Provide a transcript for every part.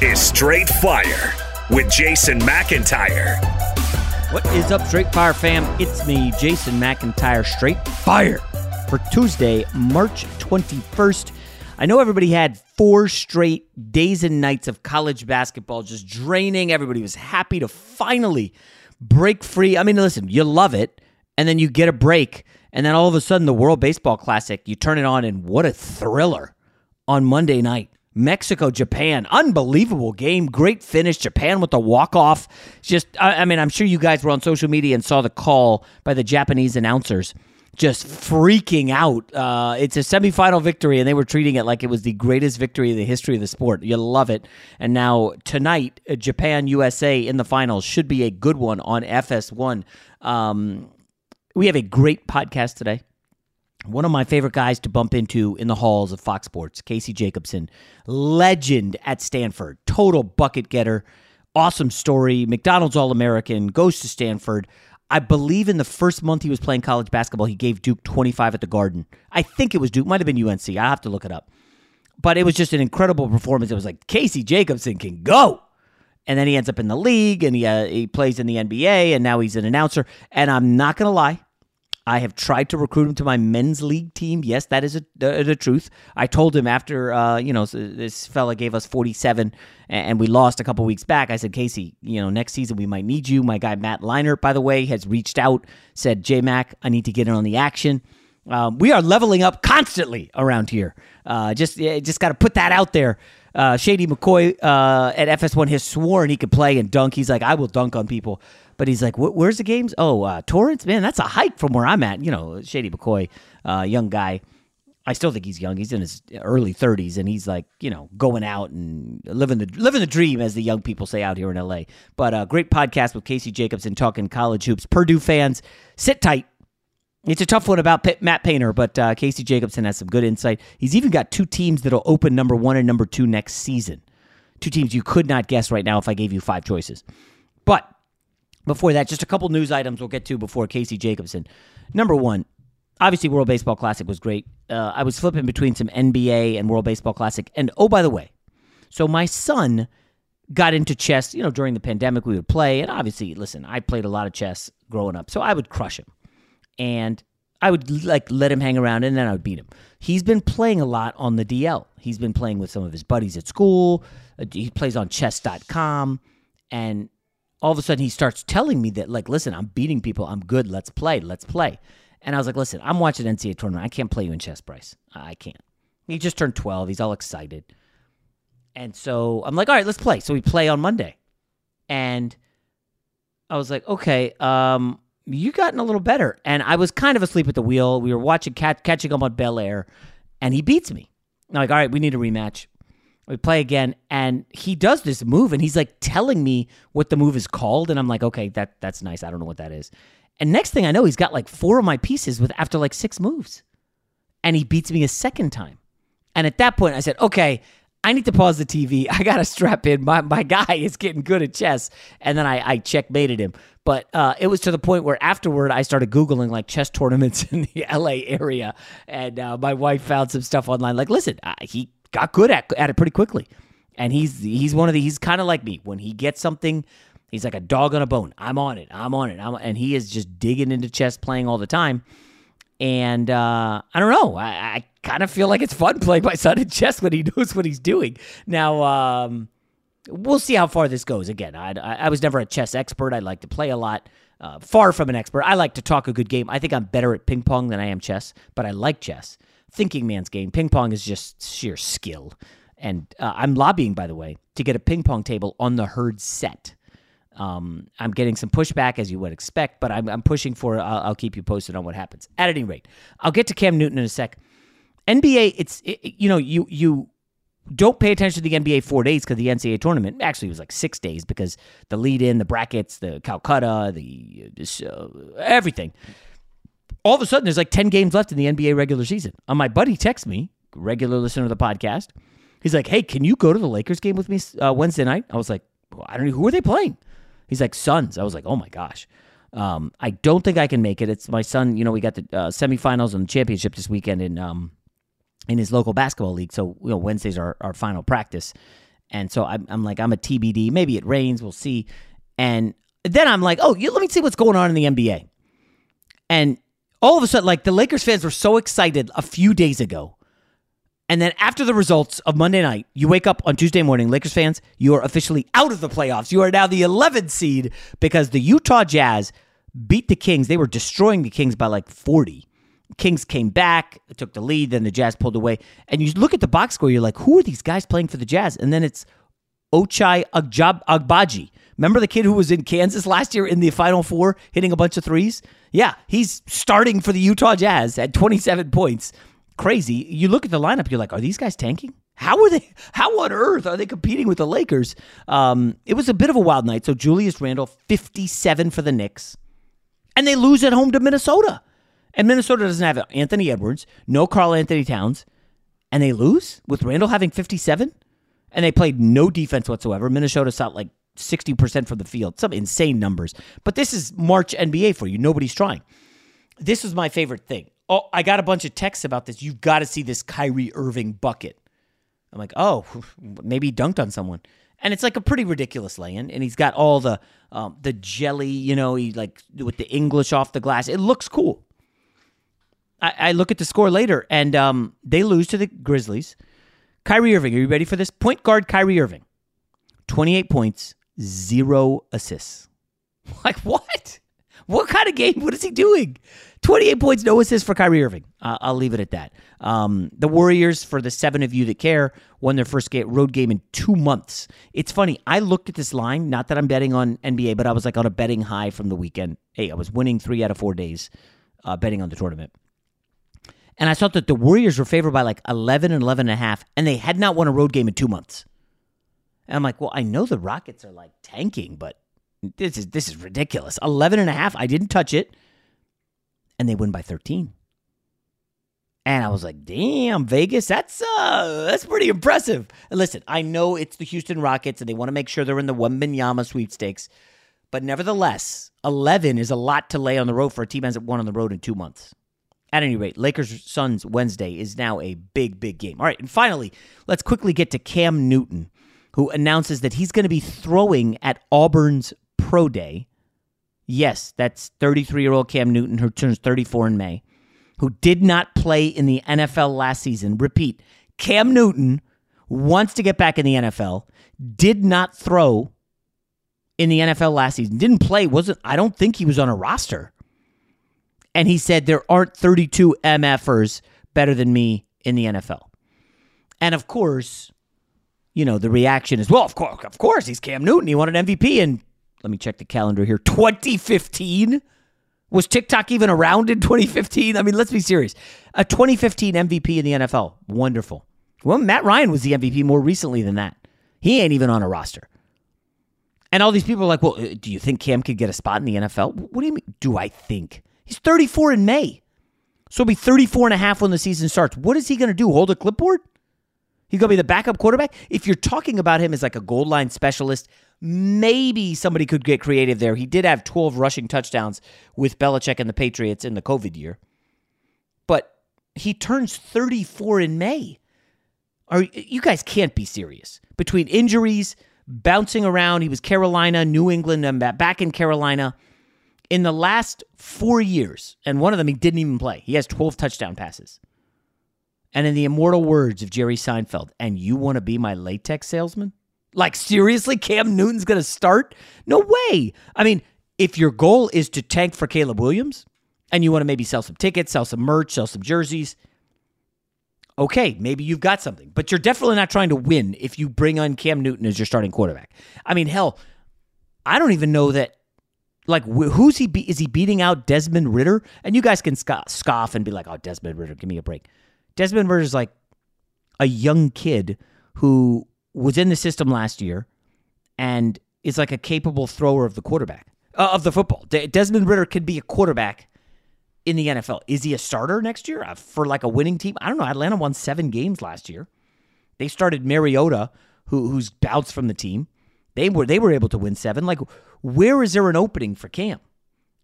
is Straight Fire with Jason McIntyre. What is up, Straight Fire fam? It's me, Jason McIntyre, Straight Fire, for Tuesday, March 21st. I know everybody had four straight days and nights of college basketball just draining. Everybody was happy to finally break free. I mean, listen, you love it, and then you get a break, and then all of a sudden, the World Baseball Classic, you turn it on, and what a thriller on Monday night. Mexico, Japan, unbelievable game, great finish. Japan with the walk off. Just, I, mean, I'm sure you guys were on social media and saw the call by the Japanese announcers, just freaking out. Uh, it's a semifinal victory, and they were treating it like it was the greatest victory in the history of the sport. You love it. And now tonight, uh, Japan USA in the finals should be a good one on FS1. Um, we have a great podcast today one of my favorite guys to bump into in the halls of Fox Sports, Casey Jacobsen, legend at Stanford, total bucket getter, awesome story, McDonald's All American, goes to Stanford. I believe in the first month he was playing college basketball, he gave Duke 25 at the Garden. I think it was Duke, might have been UNC. I have to look it up. But it was just an incredible performance. It was like Casey Jacobsen can go. And then he ends up in the league and he, uh, he plays in the NBA and now he's an announcer. And I'm not going to lie, I have tried to recruit him to my men's league team. Yes, that is a, a, the truth. I told him after, uh, you know, this fella gave us 47 and we lost a couple weeks back. I said, Casey, you know, next season we might need you. My guy Matt Leinart, by the way, has reached out, said, J Mac, I need to get in on the action. Um, we are leveling up constantly around here. Uh, just just got to put that out there. Uh, Shady McCoy uh, at FS1 has sworn he could play and dunk. He's like, I will dunk on people. But he's like, where's the games? Oh, uh, Torrance, man, that's a hike from where I'm at. You know, Shady McCoy, uh, young guy. I still think he's young. He's in his early 30s, and he's like, you know, going out and living the living the dream, as the young people say out here in LA. But a uh, great podcast with Casey Jacobsen talking college hoops. Purdue fans, sit tight. It's a tough one about Matt Painter, but uh, Casey Jacobsen has some good insight. He's even got two teams that'll open number one and number two next season. Two teams you could not guess right now if I gave you five choices. But before that, just a couple news items we'll get to before Casey Jacobsen. Number one, obviously, World Baseball Classic was great. Uh, I was flipping between some NBA and World Baseball Classic. And oh, by the way, so my son got into chess. You know, during the pandemic, we would play. And obviously, listen, I played a lot of chess growing up. So I would crush him. And I would like let him hang around and then I would beat him. He's been playing a lot on the DL. He's been playing with some of his buddies at school. Uh, he plays on chess.com. And all of a sudden he starts telling me that like listen i'm beating people. I'm good. Let's play. Let's play. And i was like listen i'm watching ncaa tournament. I can't play you in chess bryce. I can't. He just turned 12 he's all excited. And so i'm like all right let's play. So we play on monday. And i was like okay um you gotten a little better. And I was kind of asleep at the wheel. We were watching catch, catching up on Bel Air, and he beats me. I'm like, all right, we need a rematch. We play again, and he does this move, and he's like telling me what the move is called, and I'm like, okay, that that's nice. I don't know what that is. And next thing I know, he's got like four of my pieces with after like six moves, and he beats me a second time. And at that point, I said, okay, I need to pause the TV. I got to strap in. My, my guy is getting good at chess. And then I, I checkmated him. But uh, it was to the point where afterward, I started Googling like chess tournaments in the LA area. And uh, my wife found some stuff online. Like, listen, uh, he got good at, at it pretty quickly. And he's he's one of the, he's kind of like me. When he gets something, he's like a dog on a bone. I'm on it. I'm on it. I'm, and he is just digging into chess, playing all the time. And uh, I don't know. I, I kind of feel like it's fun playing my son at chess when he knows what he's doing. Now, um, we'll see how far this goes. Again, I, I was never a chess expert. I like to play a lot. Uh, far from an expert. I like to talk a good game. I think I'm better at ping pong than I am chess, but I like chess. Thinking man's game. Ping pong is just sheer skill. And uh, I'm lobbying, by the way, to get a ping pong table on the herd set. Um, I'm getting some pushback as you would expect, but I'm, I'm pushing for. I'll, I'll, keep you posted on what happens. At any rate, I'll get to Cam Newton in a sec. NBA, it's it, you know you you don't pay attention to the NBA four days because the NCAA tournament actually was like six days because the lead in, the brackets, the Calcutta, the uh, everything. All of a sudden, there's like ten games left in the NBA regular season. And my buddy texts me, regular listener of the podcast. He's like, "Hey, can you go to the Lakers game with me uh, Wednesday night?" I was like, well, "I don't know who are they playing." He's like, Suns. I was like, oh my gosh. Um, I don't think I can make it. It's my son. You know, we got the uh, semifinals and the championship this weekend in um, in his local basketball league. So you know, Wednesdays are our final practice, and so I'm, I'm like, I'm a TBD. Maybe it rains. We'll see. And then I'm like, oh, you, let me see what's going on in the NBA. And all of a sudden, like the Lakers fans were so excited a few days ago and then after the results of Monday night, you wake up on Tuesday morning, Lakers fans, you are officially out of the playoffs. You are now the 11th seed because the Utah Jazz beat the Kings. They were destroying the Kings by like 40. Kings came back, took the lead, then the Jazz pulled away. And you look at the box score, you're like, who are these guys playing for the Jazz? And then it's Ochai Agjab- Agbaji. Remember the kid who was in Kansas last year in the Final Four hitting a bunch of threes? Yeah, he's starting for the Utah Jazz at 27 points crazy. You look at the lineup, you're like, are these guys tanking? How are they? How on earth are they competing with the Lakers? Um, it was a bit of a wild night. So Julius Randle, 57 for the Knicks, and they lose at home to Minnesota. And Minnesota doesn't have Anthony Edwards, no Karl-Anthony Towns, and they lose with Randle having 57. And they played no defense whatsoever. Minnesota shot like 60% from the field, some insane numbers. But this is March NBA for you. Nobody's trying. This was my favorite thing. Oh, I got a bunch of texts about this. You've got to see this Kyrie Irving bucket. I'm like, oh, maybe he dunked on someone. And it's like a pretty ridiculous lay-in, and he's got all the um, the jelly, you know, he like with the English off the glass. It looks cool. I, I look at the score later, and um, they lose to the Grizzlies. Kyrie Irving, are you ready for this? Point guard Kyrie Irving, 28 points, zero assists. Like what? What kind of game? What is he doing? 28 points, no assists for Kyrie Irving. Uh, I'll leave it at that. Um, the Warriors, for the seven of you that care, won their first game, road game in two months. It's funny. I looked at this line, not that I'm betting on NBA, but I was like on a betting high from the weekend. Hey, I was winning three out of four days uh, betting on the tournament. And I thought that the Warriors were favored by like 11 and 11 and a half, and they had not won a road game in two months. And I'm like, well, I know the Rockets are like tanking, but this is this is ridiculous. 11 and a half. I didn't touch it and they win by 13. And I was like, damn, Vegas, that's uh that's pretty impressive. And listen, I know it's the Houston Rockets and they want to make sure they're in the Wembanyama sweepstakes. But nevertheless, 11 is a lot to lay on the road for a team that won on the road in two months. At any rate, Lakers Suns Wednesday is now a big, big game. All right, and finally, let's quickly get to Cam Newton, who announces that he's going to be throwing at Auburn's Pro Day Yes, that's 33 year old Cam Newton, who turns 34 in May, who did not play in the NFL last season. Repeat, Cam Newton wants to get back in the NFL, did not throw in the NFL last season, didn't play, wasn't, I don't think he was on a roster. And he said, there aren't 32 MFers better than me in the NFL. And of course, you know, the reaction is, well, of course, of course, he's Cam Newton. He won an MVP in let me check the calendar here 2015 Was TikTok even around in 2015? I mean, let's be serious. A 2015 MVP in the NFL, wonderful. Well, Matt Ryan was the MVP more recently than that. He ain't even on a roster. And all these people are like, well, uh, do you think Cam could get a spot in the NFL? What do you mean, do I think? He's 34 in May. So he'll be 34 and a half when the season starts. What is he going to do? Hold a clipboard? He's going to be the backup quarterback? If you're talking about him as like a goal line specialist, maybe somebody could get creative there. He did have 12 rushing touchdowns with Belichick and the Patriots in the COVID year. But he turns 34 in May. Are you guys can't be serious. Between injuries, bouncing around, he was Carolina, New England, and back in Carolina. In the last four years, and one of them he didn't even play. He has 12 touchdown passes. And in the immortal words of Jerry Seinfeld, and you want to be my latex salesman? Like, seriously, Cam Newton's going to start? No way. I mean, if your goal is to tank for Caleb Williams and you want to maybe sell some tickets, sell some merch, sell some jerseys, okay, maybe you've got something. But you're definitely not trying to win if you bring on Cam Newton as your starting quarterback. I mean, hell, I don't even know that. Like, who's he? Be- is he beating out Desmond Ridder? And you guys can scoff and be like, "Oh, Desmond Ridder, give me a break." Desmond Ridder is like a young kid who was in the system last year and is like a capable thrower of the quarterback uh, of the football. Desmond Ridder could be a quarterback in the NFL. Is he a starter next year uh, for like a winning team? I don't know. Atlanta won seven games last year. They started Mariota, who who's bounced from the team. They were they were able to win seven. Like, where is there an opening for Cam?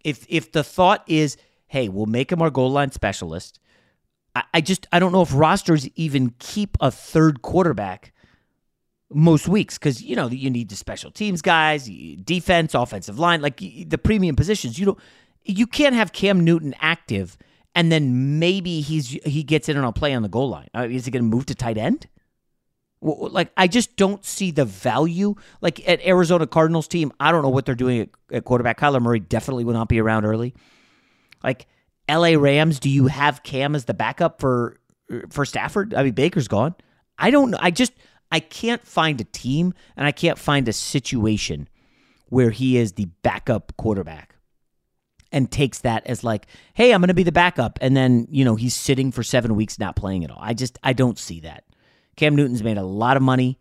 If if the thought is, hey, we'll make him our goal line specialist. I, just I don't know if rosters even keep a third quarterback most weeks because you know you need the special teams guys, defense, offensive line, like the premium positions. You don't, you can't have Cam Newton active and then maybe he's he gets in and I'll play on the goal line. Uh, is he going to move to tight end? Like I just don't see the value. Like at Arizona Cardinals team, I don't know what they're doing at, at quarterback. Kyler Murray definitely will not be around early. Like L.A. Rams, do you have Cam as the backup for for Stafford? I mean Baker's gone. I don't know. I just I can't find a team and I can't find a situation where he is the backup quarterback and takes that as like, hey, I'm going to be the backup. And then, you know, he's sitting for seven weeks not playing at all. I just, I don't see that. Cam Newton's made a lot of money.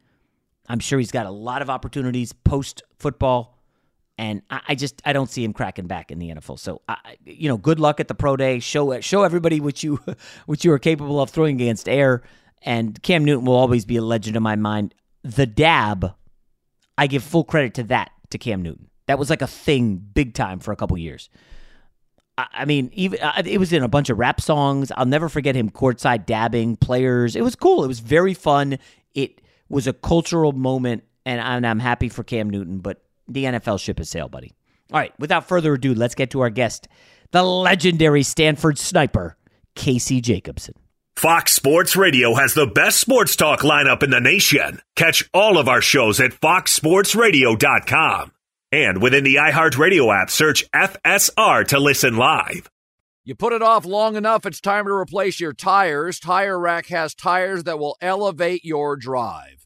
I'm sure he's got a lot of opportunities post football. And I, I, just, I don't see him cracking back in the NFL. So, I, you know, good luck at the pro day. Show, show everybody what you, what you are capable of throwing against air and Cam Newton will always be a legend in my mind. The dab, I give full credit to that to Cam Newton. That was like a thing big time for a couple years. I mean, even uh, it was in a bunch of rap songs. I'll never forget him courtside dabbing players. It was cool. It was very fun. It was a cultural moment, and I'm happy for Cam Newton. But the NFL ship has sailed, buddy. All right, without further ado, let's get to our guest, the legendary Stanford sniper, Casey Jacobsen. Fox Sports Radio has the best sports talk lineup in the nation. Catch all of our shows at foxsportsradio.com. And within the iHeartRadio app, search FSR to listen live. You put it off long enough, it's time to replace your tires. Tire Rack has tires that will elevate your drive.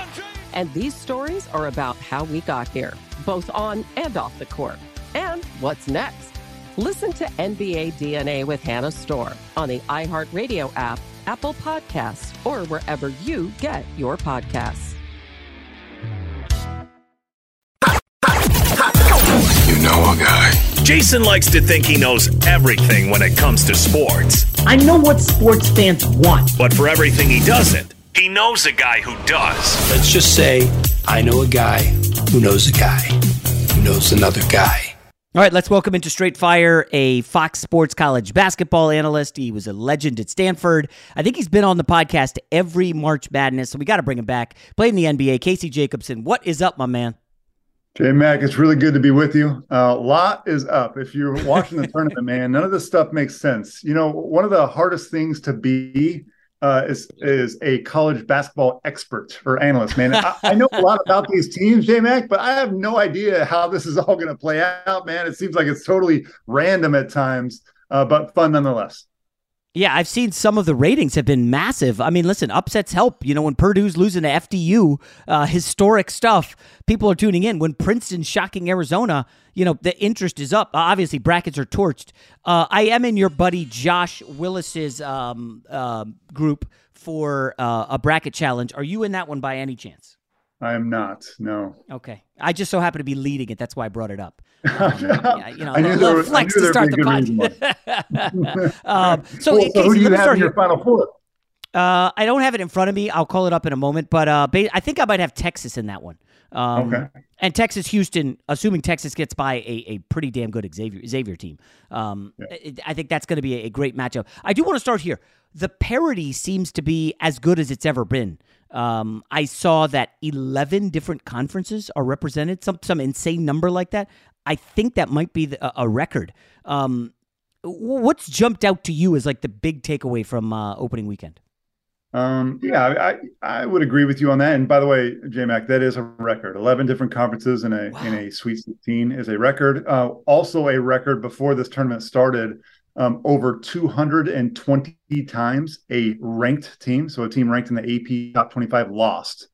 James. And these stories are about how we got here, both on and off the court. And what's next? Listen to NBA DNA with Hannah Storm on the iHeartRadio app, Apple Podcasts, or wherever you get your podcasts. You know a guy. Jason likes to think he knows everything when it comes to sports. I know what sports fans want. But for everything he doesn't, he knows a guy who does. Let's just say I know a guy who knows a guy who knows another guy. All right, let's welcome into Straight Fire a Fox Sports College basketball analyst. He was a legend at Stanford. I think he's been on the podcast every March Madness, so we got to bring him back. Played in the NBA. Casey Jacobsen. what is up, my man? J Mac, it's really good to be with you. A uh, lot is up. If you're watching the tournament, man, none of this stuff makes sense. You know, one of the hardest things to be uh, is is a college basketball expert or analyst. Man, I, I know a lot about these teams, J Mac, but I have no idea how this is all going to play out. Man, it seems like it's totally random at times, uh, but fun nonetheless. Yeah, I've seen some of the ratings have been massive. I mean, listen, upsets help. You know, when Purdue's losing to FDU, uh, historic stuff, people are tuning in. When Princeton's shocking Arizona, you know, the interest is up. Obviously, brackets are torched. Uh, I am in your buddy Josh Willis's um, uh, group for uh, a bracket challenge. Are you in that one by any chance? I am not. No. Okay. I just so happen to be leading it. That's why I brought it up. Yeah, you know, I knew there, flex to start the podcast. um, so, cool. so who do you have in your here. final four? Uh, I don't have it in front of me. I'll call it up in a moment, but uh, I think I might have Texas in that one. Um, okay. And Texas Houston, assuming Texas gets by a, a pretty damn good Xavier Xavier team, um, yeah. I think that's going to be a, a great matchup. I do want to start here. The parity seems to be as good as it's ever been. Um, I saw that 11 different conferences are represented, some some insane number like that. I think that might be the, a, record. Um, what's jumped out to you as like the big takeaway from uh, opening weekend? Um, yeah, I, I would agree with you on that. And by the way, JMac, that is a record. Eleven different conferences in a wow. in a Sweet 16 is a record. Uh, also a record before this tournament started. Um, over 220 times a ranked team, so a team ranked in the AP top 25 lost.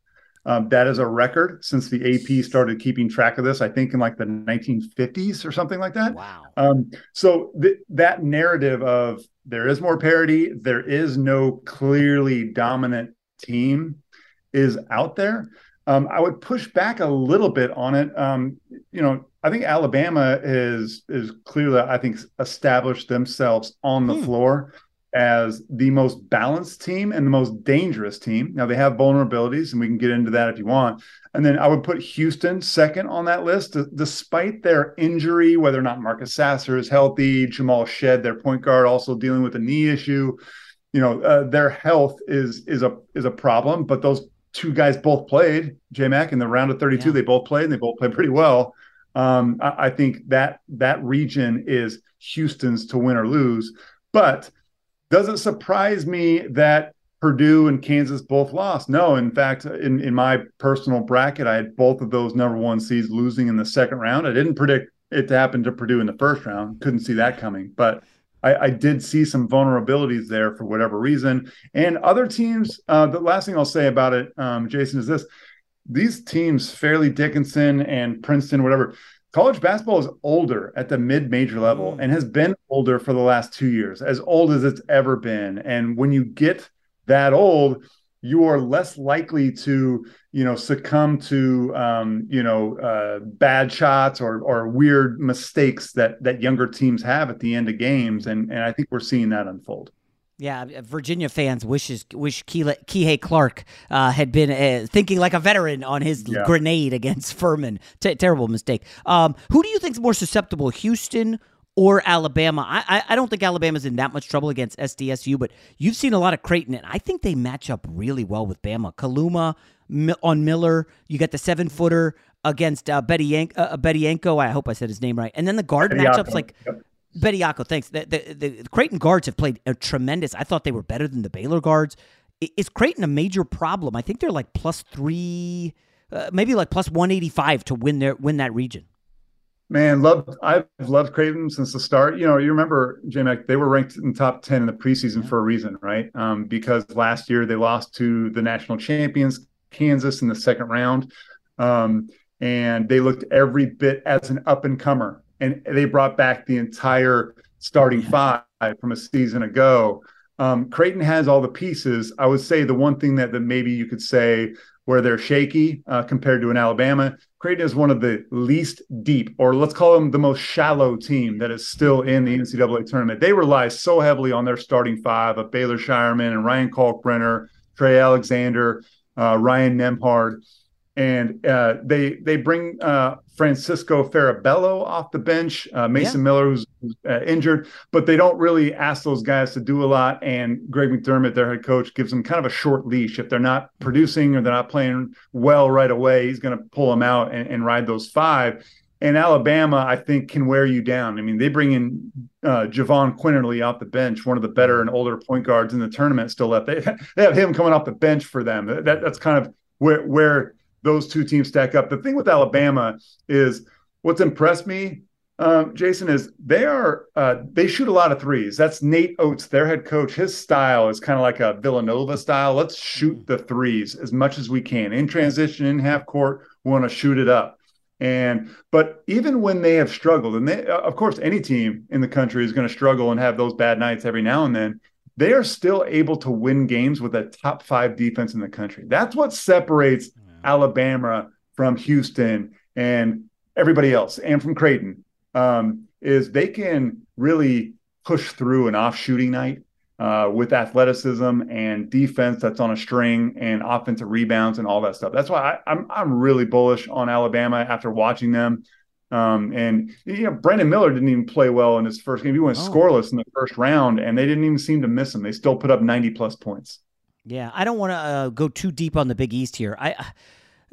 Um, that is a record since the AP started keeping track of this. I think in like the 1950s or something like that. Wow. Um, so th- that narrative of there is more parity, there is no clearly dominant team, is out there. Um, I would push back a little bit on it. Um, you know, I think Alabama is is clearly, I think, established themselves on the hmm. floor. As the most balanced team and the most dangerous team. Now they have vulnerabilities, and we can get into that if you want. And then I would put Houston second on that list, despite their injury, whether or not Marcus Sasser is healthy, Jamal Shead, their point guard, also dealing with a knee issue. You know, uh, their health is is a is a problem. But those two guys both played, J Mac, in the round of 32. Yeah. They both played, and they both played pretty well. Um, I, I think that that region is Houston's to win or lose, but doesn't surprise me that Purdue and Kansas both lost. No, in fact, in, in my personal bracket, I had both of those number one seeds losing in the second round. I didn't predict it to happen to Purdue in the first round. Couldn't see that coming, but I, I did see some vulnerabilities there for whatever reason. And other teams, uh, the last thing I'll say about it, um, Jason, is this: these teams, Fairleigh Dickinson and Princeton, whatever, college basketball is older at the mid major level mm. and has been older for the last two years, as old as it's ever been. And when you get that old, you are less likely to, you know, succumb to, um, you know, uh, bad shots or or weird mistakes that that younger teams have at the end of games. And and I think we're seeing that unfold. Yeah, uh, Virginia fans wishes wish Kihei Clark uh, had been uh, thinking like a veteran on his yeah. grenade against Furman. T- terrible mistake. Um, who do you think is more susceptible, Houston or Alabama? I, I, I don't think Alabama's in that much trouble against SDSU, but you've seen a lot of Creighton, and I think they match up really well with Bama. Kaluma on Miller, you got the seven footer against uh, Betty Yan- uh, Bediako. I hope I said his name right. And then the guard matchups like. Yep Bediako, thanks. The, the, the, Creighton guards have played a tremendous. I thought they were better than the Baylor guards. Is Creighton a major problem? I think they're like plus three, uh, maybe like plus one eighty five to win their win that region. Man, love I've loved Creighton since the start. You know, you remember JMac, they were ranked in the top ten in the preseason yeah. for a reason, right? Um, because last year they lost to the national champions Kansas in the second round, um, and they looked every bit as an up and comer and they brought back the entire starting five from a season ago. Um, Creighton has all the pieces. I would say the one thing that, that maybe you could say where they're shaky uh, compared to an Alabama, Creighton is one of the least deep, or let's call them the most shallow team that is still in the NCAA tournament. They rely so heavily on their starting five of Baylor Scheierman and Ryan Kalkbrenner, Trey Alexander, uh, Ryan Nembhard and uh, they they bring uh, Francisco Farabello off the bench, uh, Mason yeah. Miller who's, uh, injured, but they don't really ask those guys to do a lot. And Greg McDermott, their head coach, gives them kind of a short leash. If they're not producing or they're not playing well right away, he's going to pull them out and, and, ride those five. And Alabama, I think, can wear you down. I mean, they bring in uh, Jahvon Quinerly off the bench, one of the better and older point guards in the tournament still left. They, they have him coming off the bench for them. That, that's kind of where where those two teams stack up. The thing with Alabama is what's impressed me, um, Jason, is they are uh, they shoot a lot of threes. That's Nate Oats, their head coach. His style is kind of like a Villanova style. Let's shoot the threes as much as we can in transition, in half court. We want to shoot it up. And but even when they have struggled, and they of course any team in the country is going to struggle and have those bad nights every now and then they are still able to win games with a top five defense in the country. That's what separates Alabama from Houston and everybody else, and from Creighton, um, is they can really push through an off shooting night uh, with athleticism and defense that's on a string and offensive rebounds and all that stuff. That's why I, am I'm, I'm really bullish on Alabama after watching them. Um, and you know, Brandon Miller didn't even play well in his first game. He went oh. scoreless in the first round, and they didn't even seem to miss him. They still put up 90 plus points. Yeah, I don't want to uh, go too deep on the Big East here. I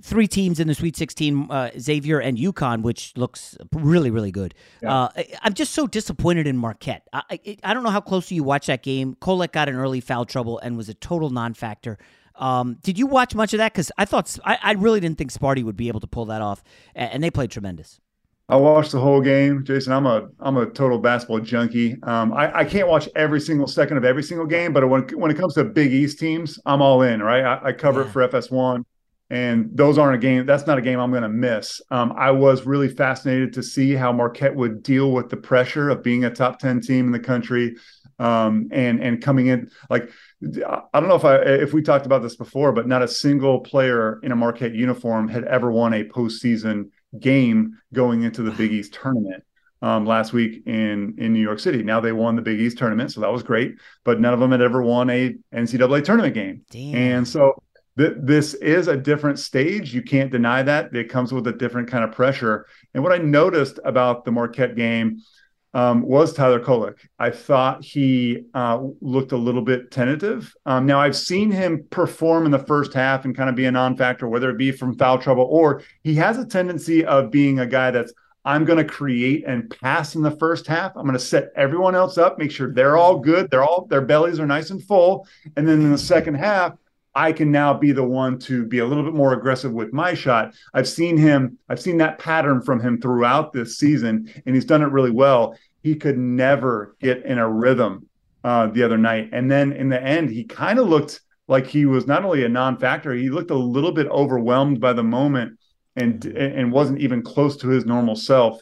three teams in the Sweet 16, uh, Xavier and UConn, which looks really, really good. Yeah. Uh, I, am just so disappointed in Marquette. I, I, I, don't know how closely you watched that game. Kolek got an early foul trouble and was a total non-factor. Um, did you watch much of that? Because I thought I, I, really didn't think Sparty would be able to pull that off, and, and they played tremendous. I watched the whole game, Jason. I'm a I'm a total basketball junkie. Um, I, I can't watch every single second of every single game, but when when it comes to Big East teams, I'm all in. Right, I, I cover yeah. it for FS1, and those aren't a game. That's not a game I'm going to miss. Um, I was really fascinated to see how Marquette would deal with the pressure of being a top ten team in the country, um, and and coming in like I don't know if I if we talked about this before, but not a single player in a Marquette uniform had ever won a postseason game going into the Big East tournament. um, last week in in New York City. Now they won the Big East tournament, so that was great. But none of them had ever won a NCAA tournament game, Damn. and so th- this is a different stage. You can't deny that it comes with a different kind of pressure. And what I noticed about the Marquette game um, was Tyler Kolek. I thought he uh, looked a little bit tentative. Um, now I've seen him perform in the first half and kind of be a non-factor, whether it be from foul trouble or he has a tendency of being a guy that's I'm going to create and pass in the first half. I'm going to set everyone else up, make sure they're all good, they're all their bellies are nice and full, and then in the second half, I can now be the one to be a little bit more aggressive with my shot. I've seen him, I've seen that pattern from him throughout this season, and he's done it really well. He could never get in a rhythm uh, the other night. And then in the end, he kind of looked like he was not only a non factor, he looked a little bit overwhelmed by the moment and and wasn't even close to his normal self.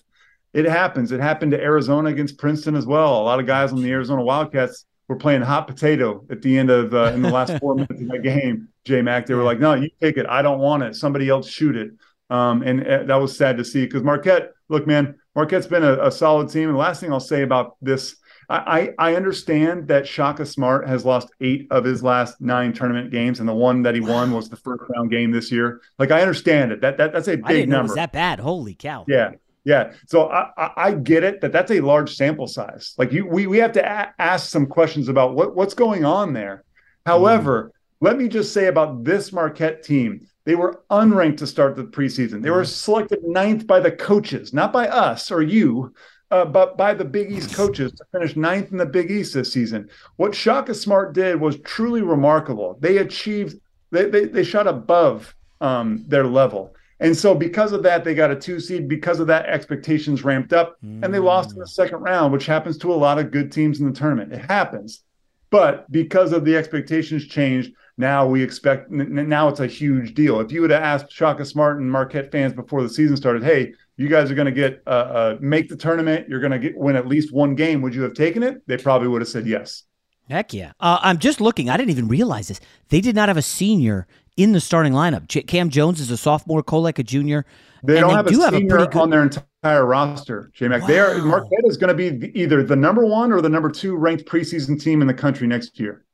It happens. It happened to Arizona against Princeton as well. A lot of guys on the Arizona Wildcats were playing hot potato at the end of uh, in the last four minutes of that game. J Mac, they were like, "No, you take it. I don't want it. Somebody else shoot it." Um, and uh, that was sad to see because Marquette. Look, man, Marquette's been a, a solid team. And the last thing I'll say about this I, I understand that Shaka Smart has lost eight of his last nine tournament games, and the one that he won was the first round game this year. Like I understand it. That, that that's a big I didn't number. Know it was that bad? Holy cow! Yeah, yeah. So I, I, get it that that's a large sample size. Like you, we we have to a- ask some questions about what what's going on there. However, mm. let me just say about this Marquette team. They were unranked to start the preseason. They were selected ninth by the coaches, not by us or you uh, but by the Big East coaches to finish ninth in the Big East this season. What Shaka Smart did was truly remarkable. They achieved, they, they, they shot above um, their level. And so, because of that, they got a two seed. Because of that, expectations ramped up mm. and they lost in the second round, which happens to a lot of good teams in the tournament. It happens. But because of the expectations changed, now we expect, now it's a huge deal. If you would have asked Shaka Smart and Marquette fans before the season started, hey, you guys are going to get uh, uh, make the tournament. You're going to get win at least one game. Would you have taken it? They probably would have said yes. Heck yeah! Uh, I'm just looking. I didn't even realize this. They did not have a senior in the starting lineup. J- Cam Jones is a sophomore, Kolek a junior. They don't they have, do a have a senior good... on their entire roster. J Mac. Wow. They are Marquette is going to be either the number one or the number two ranked preseason team in the country next year.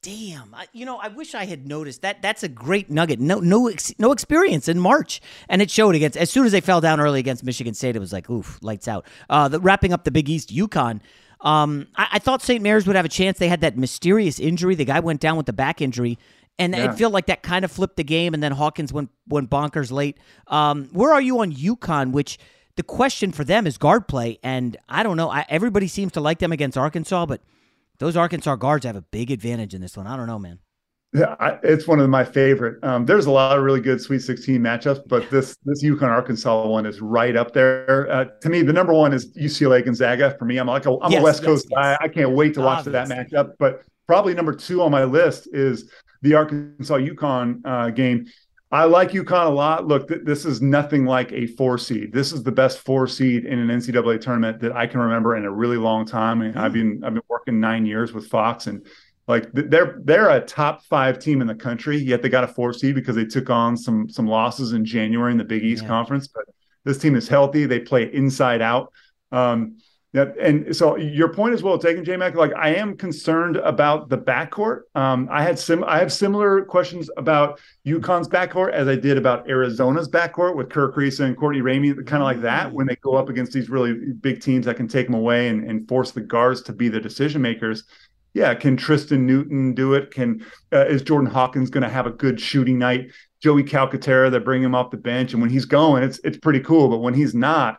Damn, I, you know, I wish I had noticed that. That's a great nugget. No, no, ex, no experience in March, and it showed against. As soon as they fell down early against Michigan State, it was like, oof, lights out. Uh, the, wrapping up the Big East, UConn. Um, I, I thought St. Mary's would have a chance. They had that mysterious injury. The guy went down with the back injury, and yeah. it felt like that kind of flipped the game. And then Hawkins went went bonkers late. Um, where are you on UConn? Which the question for them is guard play, and I don't know. I, everybody seems to like them against Arkansas, but those Arkansas guards have a big advantage in this one. I don't know, man. Yeah, I, it's one of my favorite. Um, there's a lot of really good Sweet 16 matchups, but this this UConn Arkansas one is right up there. Uh, to me, the number one is UCLA Gonzaga. For me, I'm like a, I'm yes, a West yes, Coast yes. guy. I can't wait to watch that matchup. But probably number two on my list is the Arkansas UConn uh, game. I like UConn a lot. Look, th- this is nothing like a four seed. This is the best four seed in an NCAA tournament that I can remember in a really long time. I I've been I've been working nine years with Fox, and like they're they're a top five team in the country. Yet they got a four seed because they took on some some losses in January in the Big East yeah. Conference. But this team is healthy. They play inside out. Um, yeah, and so your point is well taken, J Mac. Like I am concerned about the backcourt. Um, I had sim I have similar questions about UConn's backcourt as I did about Arizona's backcourt with Kerr Kriisa and Courtney Ramey, kind of like that when they go up against these really big teams that can take them away and, and force the guards to be the decision makers. Yeah, can Tristan Newton do it? Can uh, is Jordan Hawkins going to have a good shooting night? Joey Calcaterra, they bring him off the bench, and when he's going, it's it's pretty cool. But when he's not,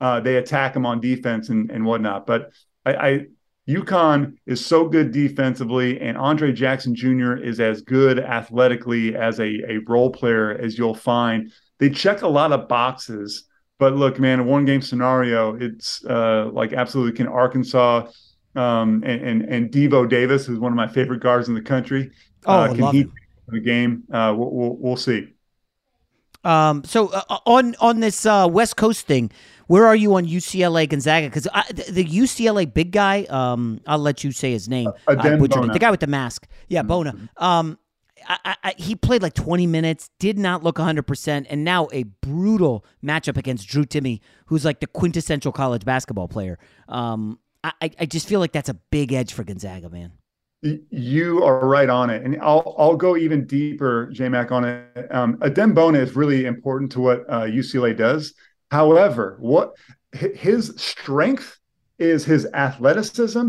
uh, they attack him on defense and, and whatnot. But I, I UConn is so good defensively, and Andre Jackson Jr. is as good athletically as a, a role player as you'll find. They check a lot of boxes, but look, man, a one game scenario, it's uh, like absolutely can Arkansas um, and, and, and Devo Davis, who's one of my favorite guards in the country, oh, uh, can he the game? Uh, we'll, we'll, we'll see. Um, so uh, on on this uh, West Coast thing, where are you on UCLA Gonzaga? Because the, the, UCLA big guy, um, I'll let you say his name. Uh, the guy with the mask. Yeah, mm-hmm. Bona. Um, I, I, he played like 20 minutes, did not look 100%, and now a brutal matchup against Drew Timme, who's like the quintessential college basketball player. Um, I, I just feel like that's a big edge for Gonzaga, man. You are right on it, and I'll I'll go even deeper, JMac, on it. Um, Adem Bona is really important to what uh, UCLA does. However, what his strength is his athleticism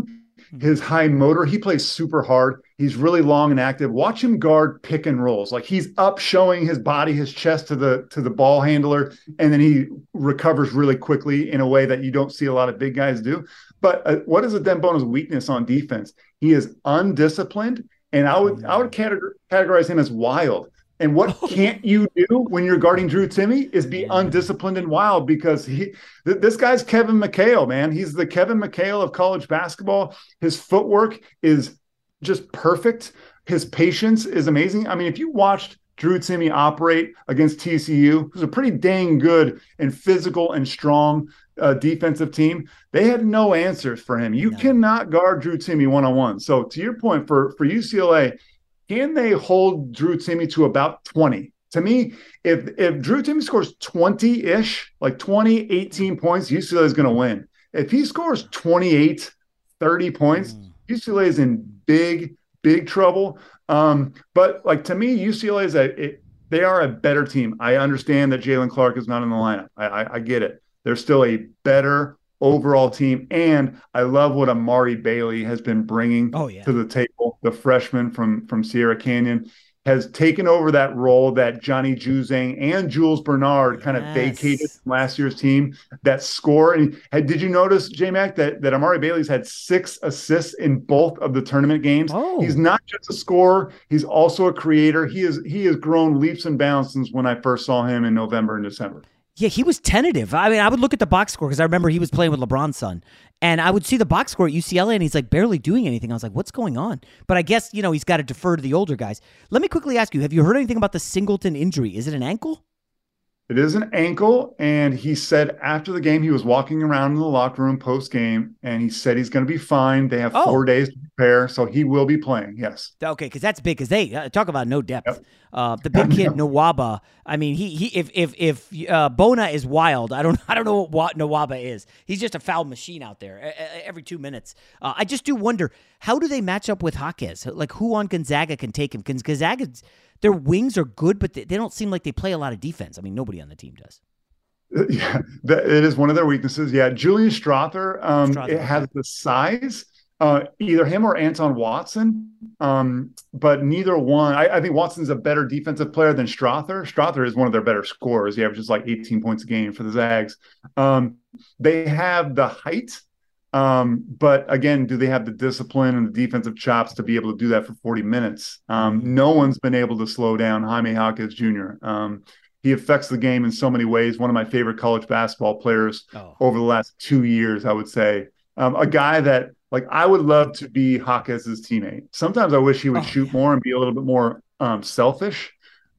his high motor. He plays super hard. He's really long and active. Watch him guard pick and rolls. Like he's up showing his body, his chest to the to the ball handler, and then he recovers really quickly in a way that you don't see a lot of big guys do. But uh, what is Adem Bona's weakness on defense? He is undisciplined, and I would I would categorize him as wild. And what can't you do when you're guarding Drew Timme is be undisciplined and wild because he th- this guy's Kevin McHale, man. He's the Kevin McHale of college basketball. His footwork is just perfect. His patience is amazing. I mean, if you watched Drew Timme operate against TCU, who's a pretty dang good and physical and strong uh, defensive team, they had no answers for him. You no. cannot guard Drew Timme one on one. So, to your point, for for UCLA, can they hold Drew Timme to about 20? To me, if if Drew Timme scores 20-ish, like 20, 18 points, UCLA is going to win. If he scores 28, 30 points, mm. UCLA is in big, big trouble. Um, but like to me, UCLA is a it, they are a better team. I understand that Jaylen Clark is not in the lineup. I, I, I get it. They're still a better overall team. And I love what Amari Bailey has been bringing oh, yeah. to the table. The freshman from from Sierra Canyon has taken over that role that Johnny Juzang and Jules Bernard kind of yes. vacated last year's team. That score and had, did you notice, J Mac, that that Amari Bailey's had six assists in both of the tournament games? Oh. He's not just a scorer; he's also a creator. He is he has grown leaps and bounds since when I first saw him in November and December. Yeah, he was tentative. I mean, I would look at the box score because I remember he was playing with LeBron's son, and I would see the box score at UCLA, and he's like barely doing anything. I was like, "What's going on?" But I guess you know he's got to defer to the older guys. Let me quickly ask you: Have you heard anything about the Singleton injury? Is it an ankle? It is an ankle, and he said after the game he was walking around in the locker room post game, and he said he's going to be fine. They have oh. four days to prepare, so he will be playing. Yes. Okay, because that's big. Because they uh, talk about no depth. Yep. Uh, the big kid Nwuba. I mean, he he if if if uh, Bona is wild, I don't I don't know what Nwuba is. He's just a foul machine out there every two minutes. Uh, I just do wonder how do they match up with Jaquez? Like who on Gonzaga can take him? Because Gonzaga's their wings are good, but they, they don't seem like they play a lot of defense. I mean, nobody on the team does. Yeah, that, it is one of their weaknesses. Yeah, Julian Strawther, um, Strawther. it has the size. Uh, either him or Anton Watson, um, but neither one. I, I, think Watson's a better defensive player than Strawther. Strawther is one of their better scorers. He averages like 18 points a game for the Zags. Um, they have the height um, but again, do they have the discipline and the defensive chops to be able to do that for 40 minutes? Um, no one's been able to slow down Jaime Jaquez Jr. Um, he affects the game in so many ways. One of my favorite college basketball players oh. over the last two years, I would say. Um, a guy that, like, I would love to be Jaquez's teammate. Sometimes I wish he would oh, shoot yeah. more and be a little bit more um, selfish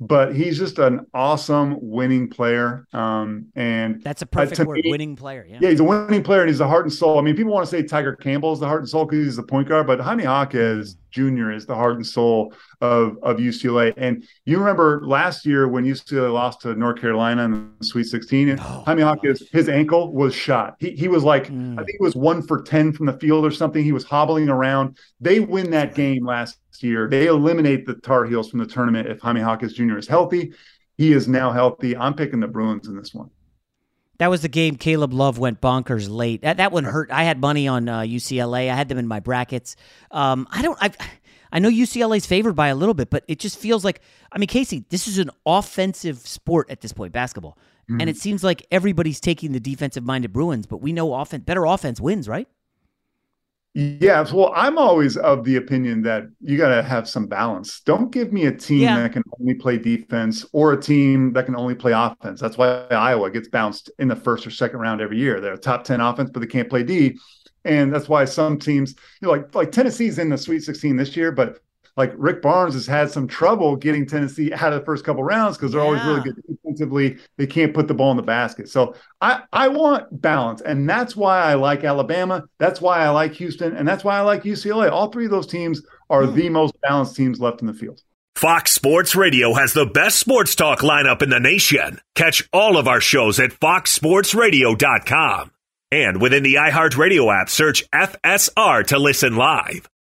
but he's just an awesome winning player. Um, and that's a perfect uh, word, me, winning player. Yeah. yeah, he's a winning player and he's the heart and soul. I mean, people want to say Tyger Campbell is the heart and soul because he's the point guard, but Jaime Jaquez Jr. is the heart and soul of, of UCLA. And you remember last year when UCLA lost to North Carolina in the Sweet 16, and oh, Jaime Jaquez, his ankle was shot. He, he was like, mm. I think he was one for 10 from the field or something. He was hobbling around. They win that game last year. They eliminate the Tar Heels from the tournament if Jaime Hawkins Jr. is healthy. He is now healthy. I'm picking the Bruins in this one. That was the game Caleb Love went bonkers late. That, that one hurt. I had money on uh, UCLA. I had them in my brackets. Um, I don't. I I know UCLA's favored by a little bit, but it just feels like. I mean, Casey, this is an offensive sport at this point, basketball, mm-hmm. and it seems like everybody's taking the defensive-minded Bruins. But we know offense, better offense wins, right? Yes. Well, I'm always of the opinion that you got to have some balance. Don't give me a team yeah. that can only play defense or a team that can only play offense. That's why Iowa gets bounced in the first or second round every year. They're a top 10 offense, but they can't play D. And that's why some teams, you know, like like Tennessee's in the Sweet 16 this year, but like Rick Barnes has had some trouble getting Tennessee out of the first couple rounds because they're yeah. always really good defensively. They can't put the ball in the basket. So I, I want balance. And that's why I like Alabama. That's why I like Houston. And that's why I like UCLA. All three of those teams are hmm. the most balanced teams left in the field. Fox Sports Radio has the best sports talk lineup in the nation. Catch all of our shows at foxsportsradio.com. And within the iHeartRadio app, search FSR to listen live.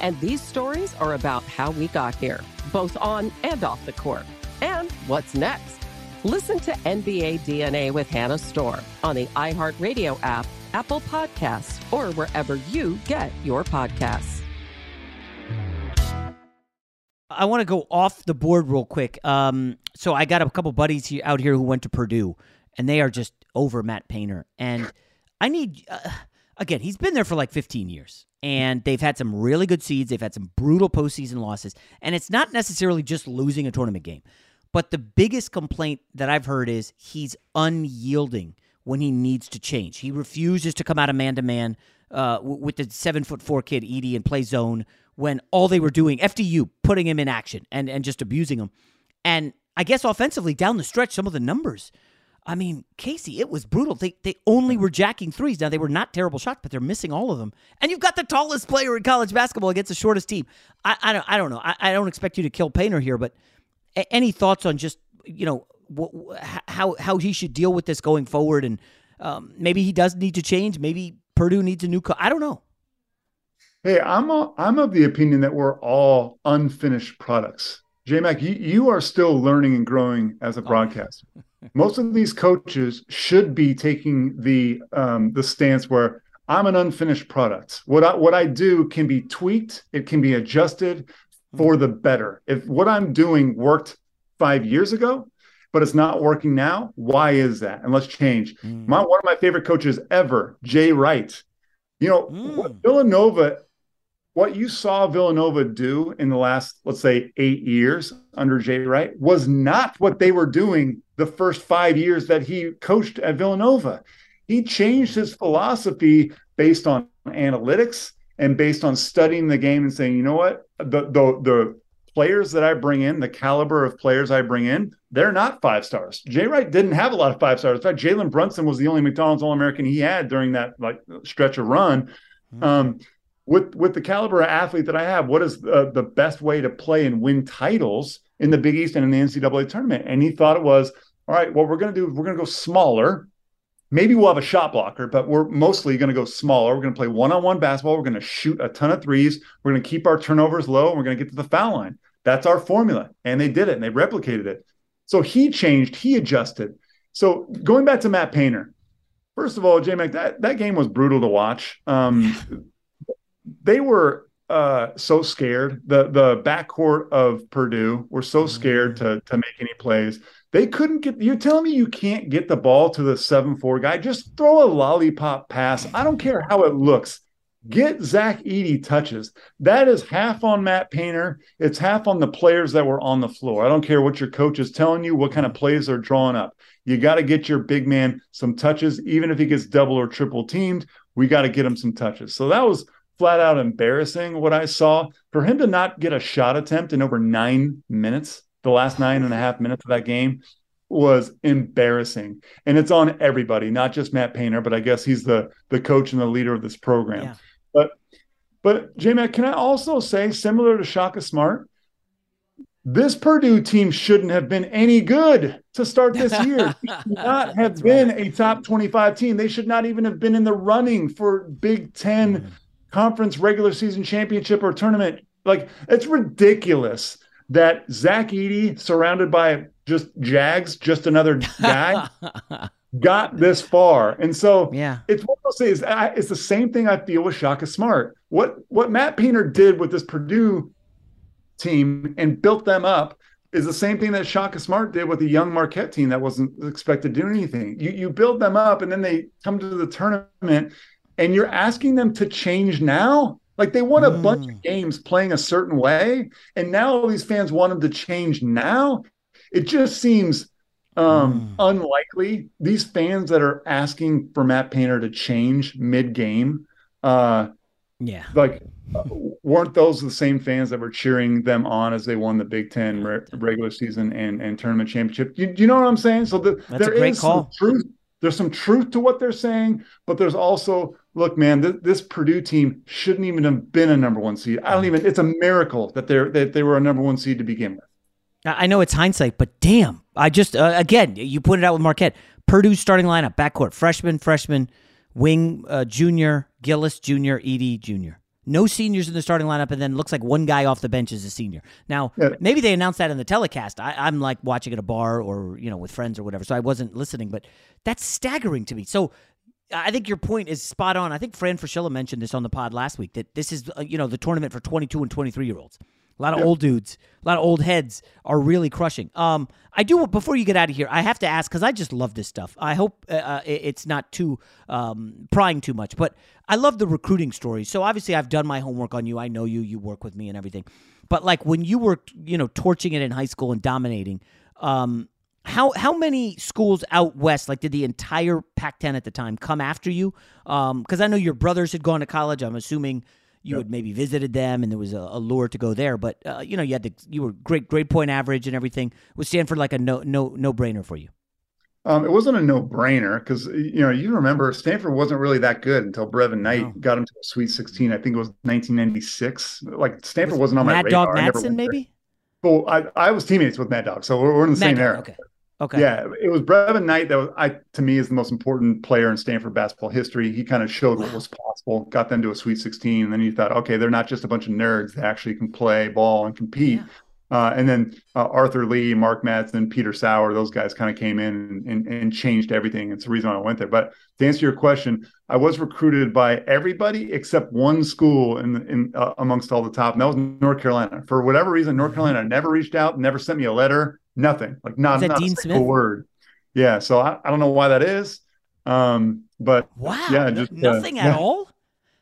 And these stories are about how we got here, both on and off the court. And what's next? Listen to NBA DNA with Hannah Storm on the iHeartRadio app, Apple Podcasts, or wherever you get your podcasts. I want to go off the board real quick. Um, so I got a couple buddies out here who went to Purdue, and they are just over Matt Painter. And I need, uh, again, he's been there for like 15 years, and they've had some really good seeds. They've had some brutal postseason losses, and it's not necessarily just losing a tournament game. But the biggest complaint that I've heard is he's unyielding when he needs to change. He refuses to come out of man to man with the seven foot four kid Edey and play zone when all they were doing FDU putting him in action and and just abusing him. And I guess offensively down the stretch, some of the numbers. I mean, Casey, it was brutal. They they only were jacking threes. Now they were not terrible shots, but they're missing all of them. And you've got the tallest player in college basketball against the shortest team. I I don't I don't know. I, I don't expect you to kill Painter here, but a- any thoughts on just you know wh- wh- how how he should deal with this going forward, and um, maybe he does need to change. Maybe Purdue needs a new. Co- I don't know. Hey, I'm a, I'm of the opinion that we're all unfinished products J Mac, you, you are still learning and growing as a broadcaster. Most of these coaches should be taking the um, the stance where I'm an unfinished product. What I, what I do can be tweaked, it can be adjusted for the better. If what I'm doing worked five years ago, but it's not working now, why is that? And let's change. Mm. My one of my favorite coaches ever, Jay Wright. You know, mm. what Villanova what you saw Villanova do in the last, let's say, eight years under Jay Wright was not what they were doing the first five years that he coached at Villanova. He changed his philosophy based on analytics and based on studying the game and saying, you know what, the the the players that I bring in, the caliber of players I bring in, they're not five stars. Jay Wright didn't have a lot of five stars. In fact, Jalen Brunson was the only McDonald's All American he had during that like stretch of run. Mm-hmm. Um, with with the caliber of athlete that I have, what is the, the best way to play and win titles in the Big East and in the NCAA tournament? And he thought it was all right. What we're going to do is we're going to go smaller. Maybe we'll have a shot blocker, but we're mostly going to go smaller. We're going to play one on one basketball. We're going to shoot a ton of threes. We're going to keep our turnovers low, and we're going to get to the foul line. That's our formula, and they did it, and they replicated it. So he changed, he adjusted. So going back to Matt Painter, first of all, J Mac, that that game was brutal to watch. Um, they were uh, so scared. The the backcourt of Purdue were so scared to to make any plays. They couldn't get. You're telling me you can't get the ball to the seven four guy? Just throw a lollipop pass. I don't care how it looks. Get Zach Edey touches. That is half on Matt Painter. It's half on the players that were on the floor. I don't care what your coach is telling you, what kind of plays they're drawing up. You got to get your big man some touches, even if he gets double or triple teamed. We got to get him some touches. So that was flat out embarrassing what I saw. For him to not get a shot attempt in over nine minutes, the last nine and a half minutes of that game was embarrassing. And it's on everybody, not just Matt Painter, but I guess he's the the coach and the leader of this program. Yeah. But but J Mac, can I also say, similar to Shaka Smart, this Purdue team shouldn't have been any good to start this year. not have been right. a top 25 team. They should not even have been in the running for Big 10 mm conference regular season championship or tournament. Like it's ridiculous that Zach Edey, surrounded by just Jags, just another guy, got this far. And so yeah, it's what I'll say is I, it's the same thing I feel with Shaka Smart. What what Matt Painter did with this Purdue team and built them up is the same thing that Shaka Smart did with the young Marquette team that wasn't expected to do anything. You you build them up and then they come to the tournament and you're asking them to change now like they won a mm. bunch of mm. games playing a certain way and now all these fans want them to change now it just seems um, mm. unlikely these fans that are asking for matt painter to change mid-game uh yeah like weren't those the same fans that were cheering them on as they won the Big Ten re- regular season and, and tournament championship? You, you know what I'm saying? So the, there is some truth. There's some truth to what they're saying, but there's also look, man, th- this Purdue team shouldn't even have been a number one seed. I don't even. It's a miracle that they're that they were a number one seed to begin with. I know it's hindsight, but damn, I just uh, again you pointed out with Marquette, Purdue starting lineup, backcourt, freshman, freshman, wing, uh, junior, Gillis, junior, Edey, junior. No seniors in the starting lineup, and then looks like one guy off the bench is a senior. Now, yeah. maybe they announced that in the telecast. I, am like watching at a bar or you know with friends or whatever, so I wasn't listening. But that's staggering to me. So I think your point is spot on. I think Fran Fraschilla mentioned this on the pod last week that this is uh, you know the tournament for 22 and 23 year olds. A lot of yep. old dudes, a lot of old heads are really crushing. Um, I do before you get out of here. I have to ask because I just love this stuff. I hope uh, uh it's not too um, prying too much, but I love the recruiting stories. So obviously, I've done my homework on you. I know you. You work with me and everything. But like when you were, you know, torching it in high school and dominating, um, how how many schools out west, like did the entire Pac-10 at the time come after you? Because um, I know your brothers had gone to college. I'm assuming you yep. had maybe visited them, and there was a, a lure to go there. But uh, you know, you had the you were great grade point average and everything. Was Stanford like a no no no brainer for you? Um, it wasn't a no brainer because you know you remember Stanford wasn't really that good until Brevin Knight got him to a Sweet 16. I think it was 1996. Like Stanford was not on Mad my radar. Mad Dog Madsen, maybe. Well, I, I was teammates with Mad Dog, so we're, we're in the Mad same Dog, era. Okay. Okay. Yeah, it was Brevin Knight that was, I to me is the most important player in Stanford basketball history. He kind of showed what was possible, got them to a Sweet 16, and then you thought, okay, they're not just a bunch of nerds; they actually can play ball and compete. Yeah. Uh, and then uh, Arthur Lee, Mark Madsen, Peter Sauer, those guys kind of came in and, and, and, changed everything. It's the reason I went there. But to answer your question, I was recruited by everybody except one school in, in uh, amongst all the top, and that was North Carolina. For whatever reason, North Carolina never reached out, never sent me a letter, nothing, like not, not Dean a single Smith? word. Yeah, so I, I don't know why that is, um, but wow, yeah, just nothing uh, at yeah. all.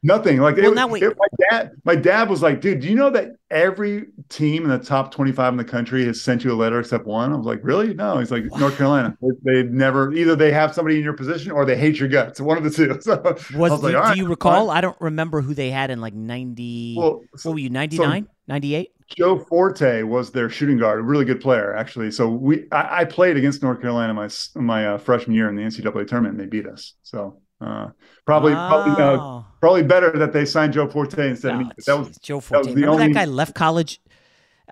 Nothing like Well, it, wait. it- my dad. My dad was like, "Dude, do you know that every team in the top twenty-five in the country has sent you a letter except one?" I was like, "Really? No." He's like, "North Carolina. They, they never either they have somebody in your position or they hate your guts. One of the two." So I Was, was like, do, "All do right, you recall? I don't remember who they had in like 90. Well, what were you, 99, 98? Joe Forte was their shooting guard, a really good player actually. So we, I, I played against North Carolina my my uh, freshman year in the NCAA tournament, and they beat us. So uh, probably probably uh, probably better that they signed Joe Forte instead of me. That was Joe that Forte. the Remember only- that guy left college?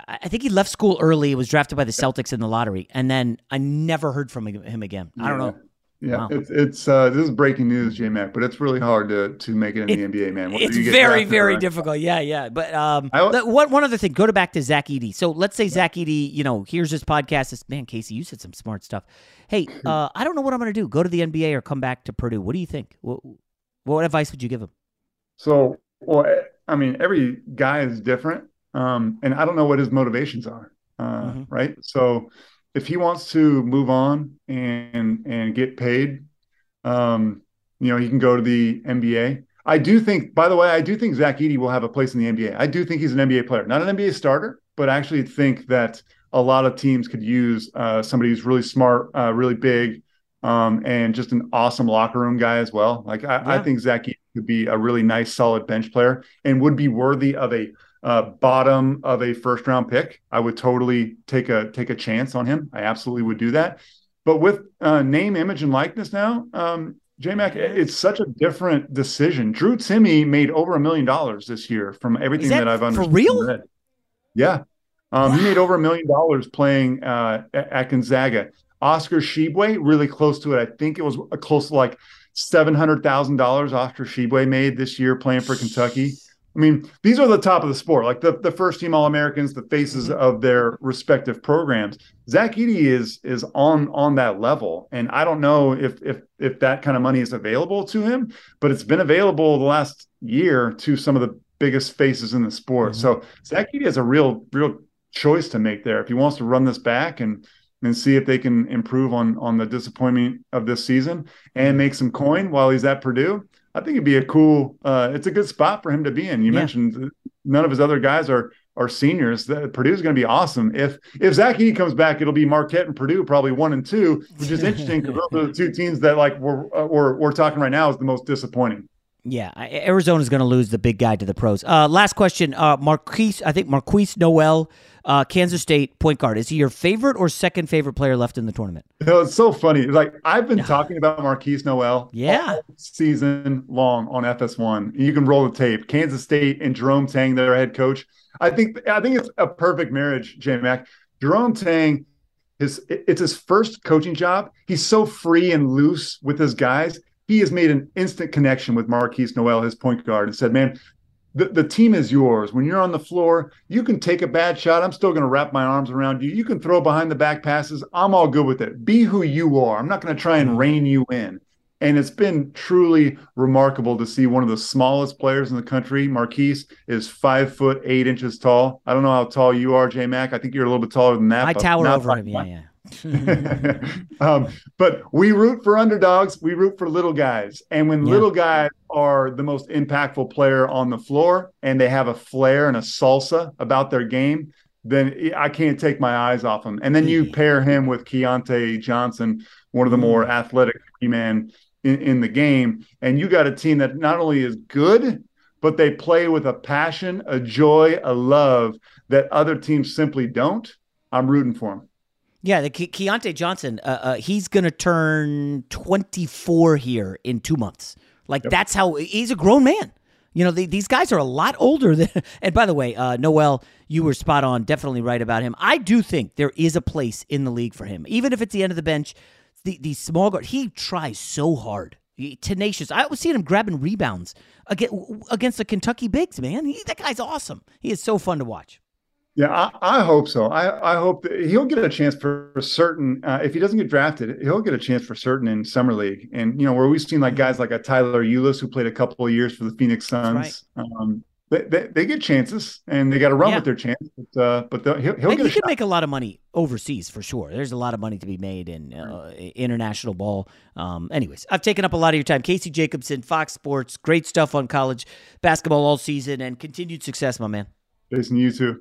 I think he left school early. Was drafted by the Celtics in the lottery, and then I never heard from him again. I don't Yeah. know. Yeah, Wow. it's it's uh, this is breaking news, J Mac, but it's really hard to to make it in the NBA, man. It's you very, very difficult. Yeah, yeah. But um, I- let- one one other thing. Go to back to Zach Edey. So let's say Zach Edey, you know, here's this podcast. This man, Casey, you said some smart stuff. Hey, uh, I don't know what I'm going to do. Go to the NBA or come back to Purdue. What do you think? What, what advice would you give him? So, well, eh, I mean, every guy is different, um, and I don't know what his motivations are, uh, Mm-hmm. right? So, if he wants to move on and and get paid, um, you know, he can go to the NBA. I do think, by the way, I do think Zach Edey will have a place in the NBA. I do think he's an NBA player, not an NBA starter, but I actually think that a lot of teams could use uh, somebody who's really smart, uh, really big, um, and just an awesome locker room guy as well. Like I, I think Zach Edey could be a really nice, solid bench player and would be worthy of a uh, bottom of a first round pick. I would totally take a take a chance on him. I absolutely would do that. But with uh, name, image, and likeness now, um, J Mac, it's such a different decision. Drew Timme made over a million dollars this year from everything that that, I've understood. for real? Yeah. Um, He made over a million dollars playing uh, at Gonzaga. Oscar Tshiebwe, really close to it. I think it was close to like seven hundred thousand dollars. Oscar Tshiebwe made this year playing for Kentucky. I mean, these are the top of the sport, like the, the first team All Americans, the faces of their respective programs. Zach Edey is is on on that level, and I don't know if if if that kind of money is available to him, but it's been available the last year to some of the biggest faces in the sport. So Zach Edey has a real real choice to make there if he wants to run this back and and see if they can improve on on the disappointment of this season and make some coin while he's at Purdue. I think it'd be a cool. Uh, it's a good spot for him to be in. You Yeah. mentioned none of his other guys are are seniors. That Purdue's going to be awesome. If if Zach Edey comes back, it'll be Marquette and Purdue probably one and two, which is interesting because those are the two teams that like we're uh, we're we're talking right now is the most disappointing. Yeah, Arizona's going to lose the big guy to the pros. Uh, last question, uh, Markquis. I think Markquis Nowell, uh, Kansas State point guard. Is he your favorite or second favorite player left in the tournament? You know, it's so funny. Like I've been talking about Markquis Nowell Yeah. all season long on FS1. You can roll the tape. Kansas State and Jerome Tang, their head coach. I think I think it's a perfect marriage, J Mac. Jerome Tang, his it's his first coaching job. He's so free and loose with his guys. He has made an instant connection with Markquis Nowell, his point guard, and said, Man, the, the team is yours. When you're on the floor, you can take a bad shot. I'm still going to wrap my arms around you. You can throw behind the back passes. I'm all good with it. Be who you are. I'm not going to try and rein you in. And it's been truly remarkable to see one of the smallest players in the country. Markquis is five foot eight inches tall. I don't know how tall you are, J Mac. I think you're a little bit taller than that. I tower over him. Yeah, yeah. um, but we root for underdogs. We root for little guys. And when Yeah. little guys are the most impactful player on the floor and they have a flair and a salsa about their game, then I can't take my eyes off them. And then you pair him with Keontae Johnson, one of the more athletic man in, in the game. And you got a team that not only is good, but they play with a passion, a joy, a love that other teams simply don't. I'm rooting for them. Yeah, the Ke- Keontae Johnson, uh, uh, he's going to turn 24 here in two months. Like, that's how he's a grown man. You know, the, these guys are a lot older than. And by the way, uh, Nowell, you were spot on, definitely right about him. I do think there is a place in the league for him, even if it's the end of the bench. The, the small guard, he tries so hard. He- tenacious. I was seeing him grabbing rebounds against, against the Kentucky Bigs, man. He, that guy's awesome. He is so fun to watch. Yeah, I, I, hope so. I, I hope that he'll get a chance for, for certain. Uh, if he doesn't get drafted, he'll get a chance for certain in summer league. And you know where we've seen like guys like a Tyler Ulis who played a couple of years for the Phoenix Suns. Right. Um, they, they, they, get chances and they got to run yeah. with their chance. But, uh, but he'll, he'll and get. He could make a lot of money overseas for sure. There's a lot of money to be made in uh, international ball. Um, anyways, I've taken up a lot of your time. Casey Jacobsen, Fox Sports, great stuff on college basketball all season, and continued success, my man. Jason, you too.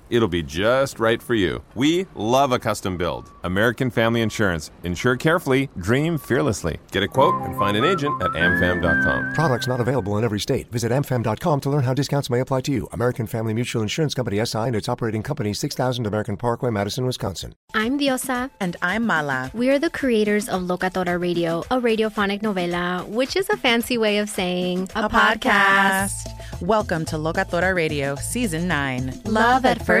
It'll be just right for you. We love a custom build. American Family Insurance. Insure carefully, dream fearlessly. Get a quote and find an agent at amfam.com. Products not available in every state. Visit amfam.com to learn how discounts may apply to you. American Family Mutual Insurance Company SI and its operating company 6000 American Parkway, Madison, Wisconsin. I'm Diosa. And I'm Mala. We are the creators of Locatora Radio, a radiophonic novela, which is a fancy way of saying a, a podcast. podcast. Welcome to Locatora Radio, Season 9. Love at First